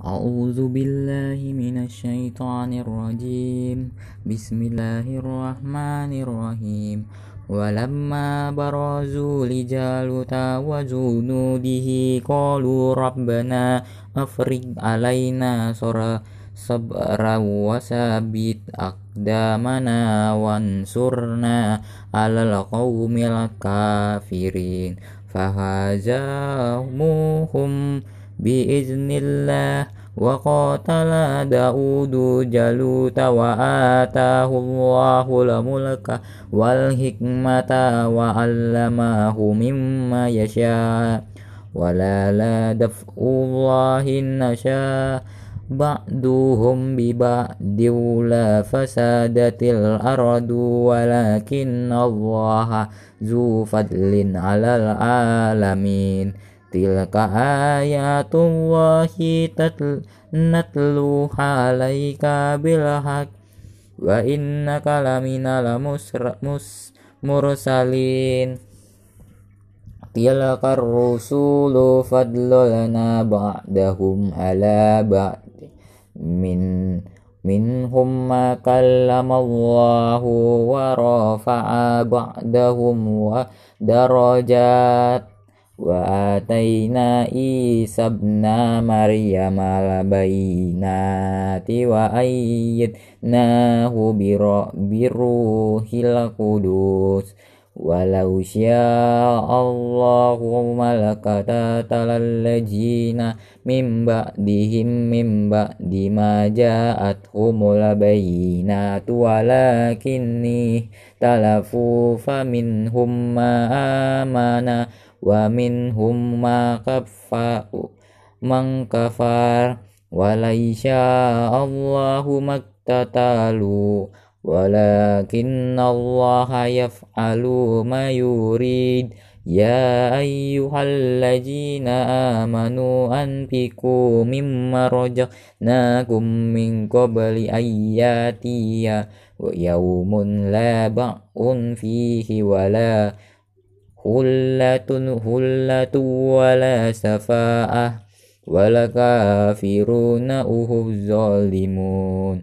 أعوذ بالله من الشيطان الرجيم. بسم الله الرحمن الرحيم. ولما برزوا لجالوت وجنوده قالوا ربنا أفرغ علينا صبرا وثبت أقدامنا وانصرنا على القوم الكافرين. فهزموهم بإذن الله. وقاتل داود جلوت وآتاه الله الملك والحكمة وعلمه مما يشاء. ولا لا دفع الله النشاء. بعدهم ببعد ولا فسادت الأرض ولكن الله ذو فضل على العالمين. tilka ayatullahi natluha alaika bilhaq wa inna kalamina mus mursalin. Tilka rusulu fadlana ba'dahum ala ba'd. Min minhum ma kallamallahu wa rafa'a ba'dahum wa darajat. وآتينا عيسى ابن مريم البينات وأيدناه بروح القدس ولو شاء الله ما لقتتل الذين من بعدهم من بعد ما جاءتهم البينات ولكني تلفوا فمنهم ما آمن ومنهم ما كفى من كفر وليس الله ما اقتتلوا ولكن الله يفعل ما يريد. يا أيها الذين آمنوا أنفقوا مما رزقناكم من قبل أن يأتي يوم لا بأ فيه ولا هلة هلة ولا سفاء والكافرون هم الظالمون.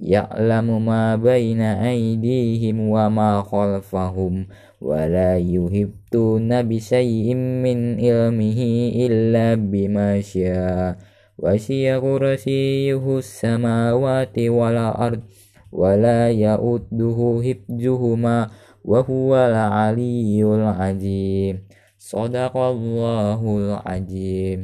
يعلم ما بين أيديهم وما خلفهم ولا يهبتون بشيء من علمه إلا بما شاء. وسع كرسيه السماوات والأرض ولا يؤده حفظهما وهو العلي العظيم. صدق الله العظيم.